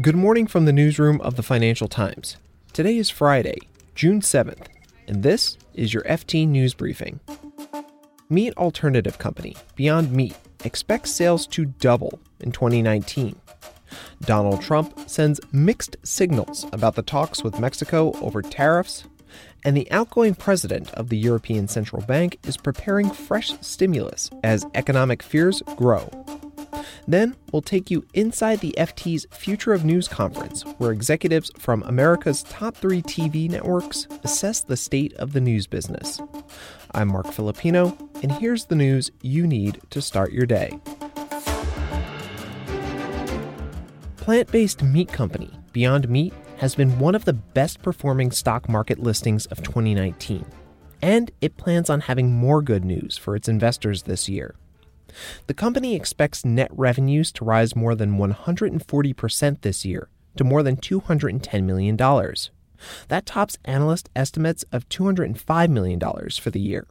Good morning from the newsroom of the Financial Times. Today is Friday, June 7th, and this is your FT News Briefing. Meat alternative company Beyond Meat expects sales to double in 2019. Donald Trump sends mixed signals about the talks with Mexico over tariffs, and the outgoing president of the European Central Bank is preparing fresh stimulus as economic fears grow. Then we'll take you inside the FT's Future of News conference, where executives from America's top three TV networks assess the state of the news business. I'm Marc Filippino, and here's the news you need to start your day. Plant based meat company Beyond Meat has been one of the best performing stock market listings of 2019, and it plans on having more good news for its investors this year. The company expects net revenues to rise more than 140% this year to more than $210 million. That tops analyst estimates of $205 million for the year.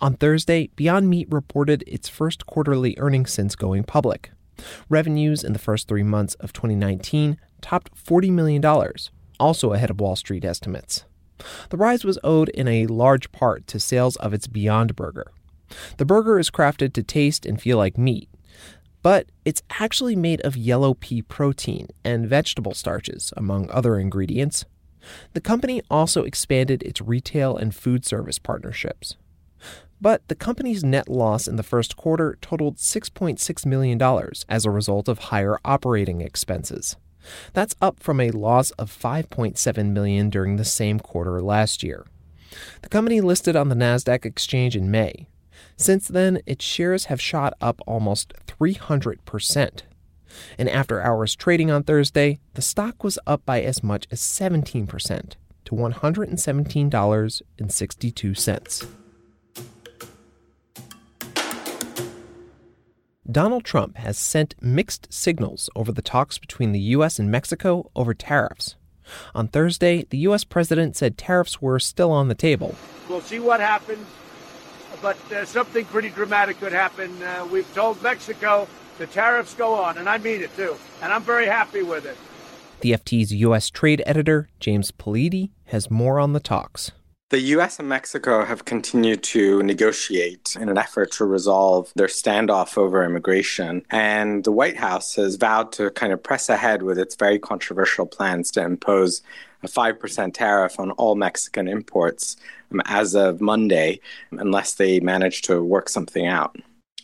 On Thursday, Beyond Meat reported its first quarterly earnings since going public. Revenues in the first three months of 2019 topped $40 million, also ahead of Wall Street estimates. The rise was owed in a large part to sales of its Beyond Burger, the burger is crafted to taste and feel like meat, but it's actually made of yellow pea protein and vegetable starches, among other ingredients. The company also expanded its retail and food service partnerships. But the company's net loss in the first quarter totaled $6.6 million as a result of higher operating expenses. That's up from a loss of 5.7 million during the same quarter last year. The company listed on the Nasdaq exchange in May, since then, its shares have shot up almost 300%. In after hours trading on Thursday, the stock was up by as much as 17% to $117.62. Donald Trump has sent mixed signals over the talks between the U.S. and Mexico over tariffs. On Thursday, the U.S. president said tariffs were still on the table. We'll see what happens but uh, something pretty dramatic could happen. Uh, we've told Mexico the tariffs go on, and I mean it too, and I'm very happy with it. The FT's U.S. trade editor, James Politi, has more on the talks. The US and Mexico have continued to negotiate in an effort to resolve their standoff over immigration. And the White House has vowed to kind of press ahead with its very controversial plans to impose a 5% tariff on all Mexican imports um, as of Monday, unless they manage to work something out.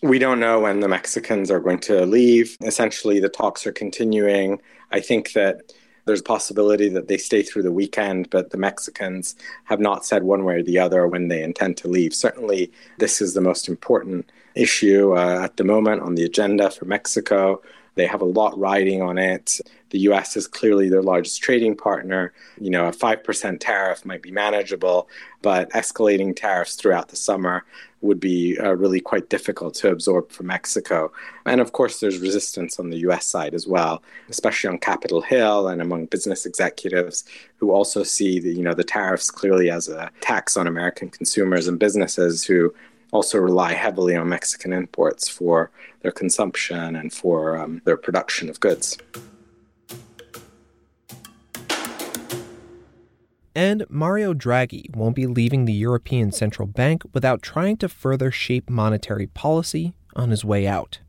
We don't know when the Mexicans are going to leave. Essentially, the talks are continuing. I think that there's a possibility that they stay through the weekend, but the Mexicans have not said one way or the other when they intend to leave. Certainly, this is the most important issue uh, at the moment on the agenda for Mexico. They have a lot riding on it. The US is clearly their largest trading partner. You know, a 5% tariff might be manageable, but escalating tariffs throughout the summer would be uh, really quite difficult to absorb for Mexico. And of course, there's resistance on the US side as well, especially on Capitol Hill and among business executives who also see the, you know, the tariffs clearly as a tax on American consumers and businesses who also rely heavily on Mexican imports for their consumption and for um, their production of goods. And Mario Draghi won't be leaving the European Central Bank without trying to further shape monetary policy on his way out.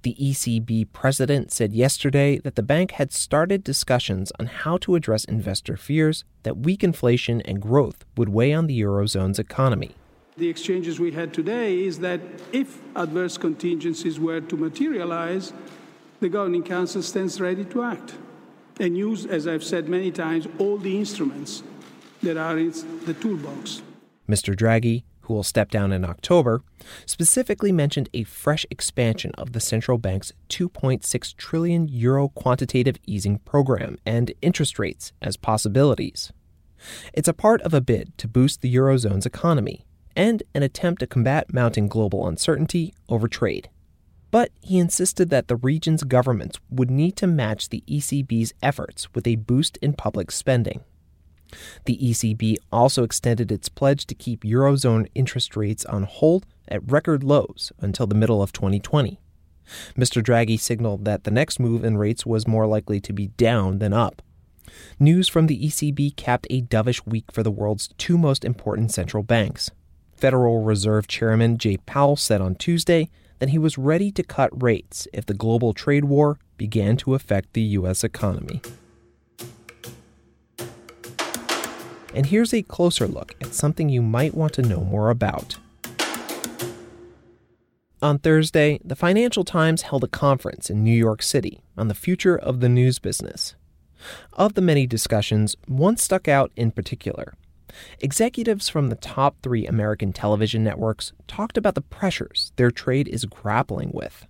The ECB president said yesterday that the bank had started discussions on how to address investor fears that weak inflation and growth would weigh on the Eurozone's economy. The exchanges we had today is that if adverse contingencies were to materialize, the Governing Council stands ready to act and use, as I've said many times, all the instruments that are in the toolbox. Mr. Draghi, who will step down in October, specifically mentioned a fresh expansion of the central bank's 2.6 trillion euro quantitative easing program and interest rates as possibilities. It's a part of a bid to boost the eurozone's economy and an attempt to combat mounting global uncertainty over trade. But he insisted that the region's governments would need to match the ECB's efforts with a boost in public spending. The ECB also extended its pledge to keep Eurozone interest rates on hold at record lows until the middle of 2020. Mr. Draghi signaled that the next move in rates was more likely to be down than up. News from the ECB capped a dovish week for the world's two most important central banks. Federal Reserve Chairman Jay Powell said on Tuesday that he was ready to cut rates if the global trade war began to affect the U.S. economy. And here's a closer look at something you might want to know more about. On Thursday, the Financial Times held a conference in New York City on the future of the news business. Of the many discussions, one stuck out in particular. Executives from the top three American television networks talked about the pressures their trade is grappling with.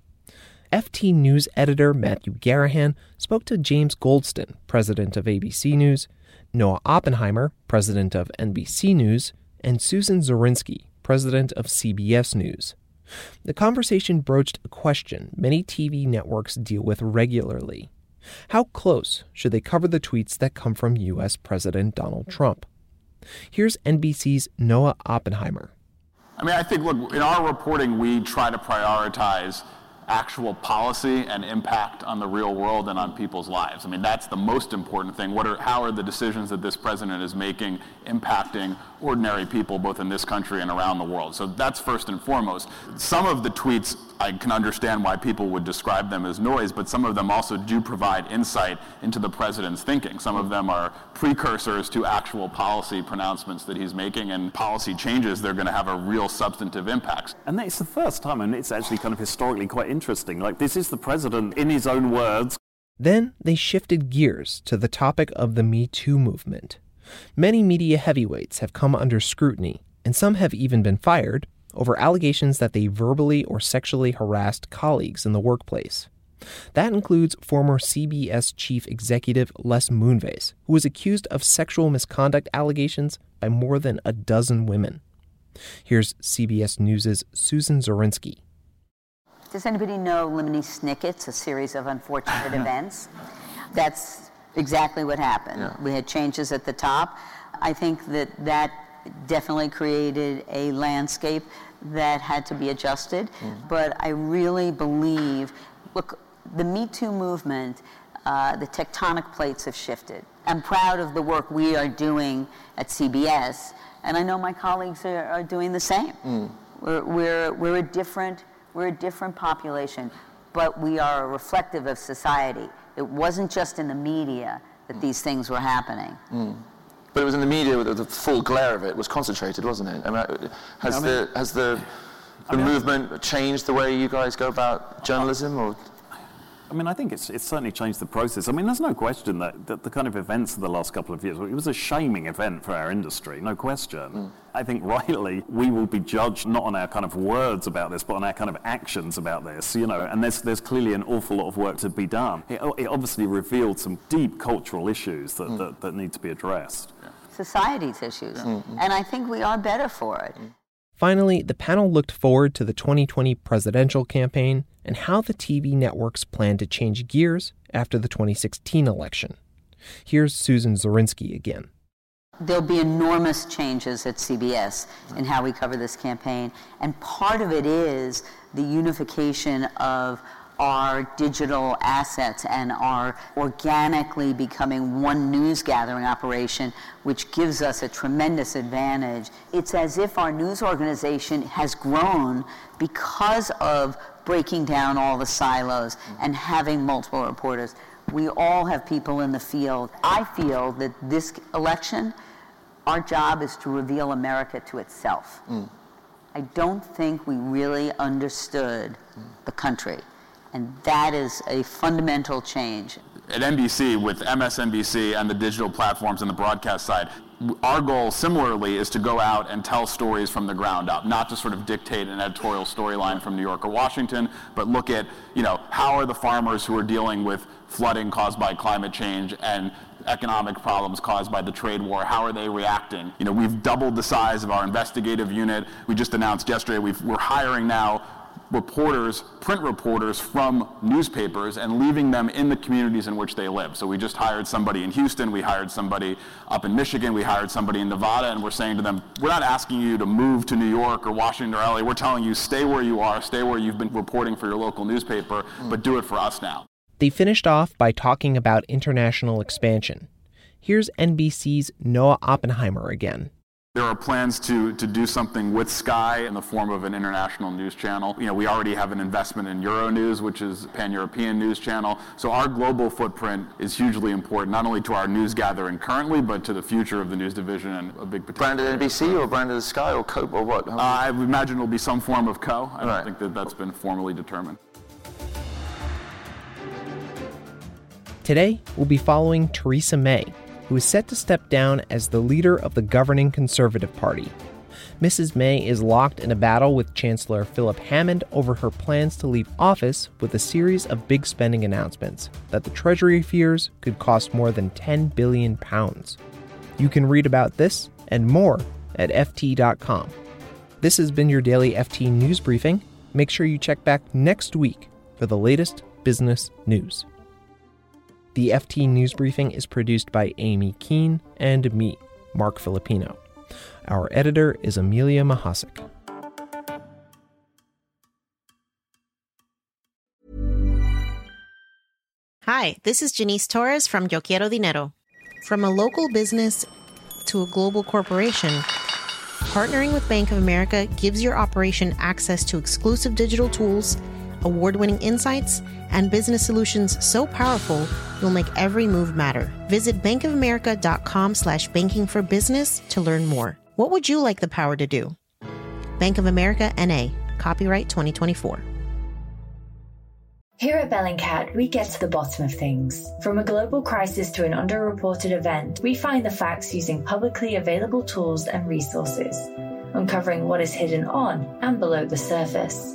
FT News editor Matthew Garahan spoke to James Goldston, president of ABC News, Noah Oppenheimer, president of NBC News, and Susan Zirinsky, president of CBS News. The conversation broached a question many TV networks deal with regularly. How close should they cover the tweets that come from U.S. President Donald Trump? Here's NBC's Noah Oppenheimer. I mean, I think, look, in our reporting, we try to prioritize actual policy and impact on the real world and on people's lives. I mean, that's the most important thing. What are, how are the decisions that this president is making impacting ordinary people both in this country and around the world? So that's first and foremost. Some of the tweets, I can understand why people would describe them as noise, but some of them also do provide insight into the president's thinking. Some of them are precursors to actual policy pronouncements that he's making and policy changes. They're going to have a real substantive impact. And it's the first time, and it's actually kind of historically quite interesting. Like, this is the president, in his own words. Then they shifted gears to the topic of the Me Too movement. Many media heavyweights have come under scrutiny, and some have even been fired over allegations that they verbally or sexually harassed colleagues in the workplace. That includes former CBS chief executive Les Moonves, who was accused of sexual misconduct allegations by more than a dozen women. Here's CBS News' Susan Zirinsky. Does anybody know Lemony Snicket's A Series of Unfortunate Events? That's exactly what happened. Yeah. We had changes at the top. I think that that definitely created a landscape that had to be adjusted. Mm. But I really believe, look, the Me Too movement, uh, the tectonic plates have shifted. I'm proud of the work we are doing at CBS, and I know my colleagues are, are doing the same. Mm. We're, we're, we're a different we're a different population, but we are reflective of society. It wasn't just in the media that these things were happening. Mm. But it was in the media, the, the full glare of it was concentrated, wasn't it? I mean, has, I mean, the, has the, the I mean, movement changed the way you guys go about journalism? Or? I mean, I think it's, it's certainly changed the process. I mean, there's no question that, that the kind of events of the last couple of years, it was a shaming event for our industry, no question. Mm. I think rightly we will be judged not on our kind of words about this, but on our kind of actions about this, you know, and there's, there's clearly an awful lot of work to be done. It, it obviously revealed some deep cultural issues that, mm. that, that, need to be addressed. Society's issues. Mm-hmm. And I think we are better for it. Finally, the panel looked forward to the 2020 presidential campaign and how the TV networks plan to change gears after the 2016 election. Here's Susan Zirinsky again. There'll be enormous changes at CBS in how we cover this campaign. And part of it is the unification of our digital assets and are organically becoming one news gathering operation, which gives us a tremendous advantage. It's as if our news organization has grown because of breaking down all the silos and having multiple reporters. We all have people in the field. I feel that this election, our job is to reveal America to itself. Mm. I don't think we really understood mm. the country. And that is a fundamental change. At NBC, with MSNBC and the digital platforms and the broadcast side, our goal similarly is to go out and tell stories from the ground up, not to sort of dictate an editorial storyline from New York or Washington, but look at, you know, how are the farmers who are dealing with flooding caused by climate change and economic problems caused by the trade war, how are they reacting? You know, we've doubled the size of our investigative unit. We just announced yesterday we are hiring now reporters, print reporters from newspapers and leaving them in the communities in which they live. So we just hired somebody in Houston, we hired somebody up in Michigan, we hired somebody in Nevada, and we're saying to them, we're not asking you to move to New York or Washington or LA. We're telling you, stay where you are, stay where you've been reporting for your local newspaper, but do it for us now. They finished off by talking about international expansion. Here's NBC's Noah Oppenheimer again. There are plans to, to do something with Sky in the form of an international news channel. You know, we already have an investment in Euronews, which is a pan-European news channel. So our global footprint is hugely important, not only to our news gathering currently, but to the future of the news division and a big potential. Branded NBC or branded Sky or Co or what? Uh, I imagine it'll be some form of Co. I don't right. think that that's been formally determined. Today, we'll be following Theresa May, who is set to step down as the leader of the governing Conservative Party. Mrs. May is locked in a battle with Chancellor Philip Hammond over her plans to leave office with a series of big spending announcements that the Treasury fears could cost more than 10 billion pounds. You can read about this and more at FT.com. This has been your daily FT news briefing. Make sure you check back next week for the latest business news. The FT News Briefing is produced by Amy Keene and me, Marc Filippino. Our editor is Amelia Mahasik. Hi, this is Janice Torres from Yo Quiero Dinero. From a local business to a global corporation, partnering with Bank of America gives your operation access to exclusive digital tools award winning insights, and business solutions so powerful you'll make every move matter. Visit bankofamerica.com slash banking for business to learn more. What would you like the power to do? Bank of America NA, copyright 2024. Here at Bellingcat, we get to the bottom of things. From a global crisis to an underreported event, we find the facts using publicly available tools and resources, uncovering what is hidden on and below the surface.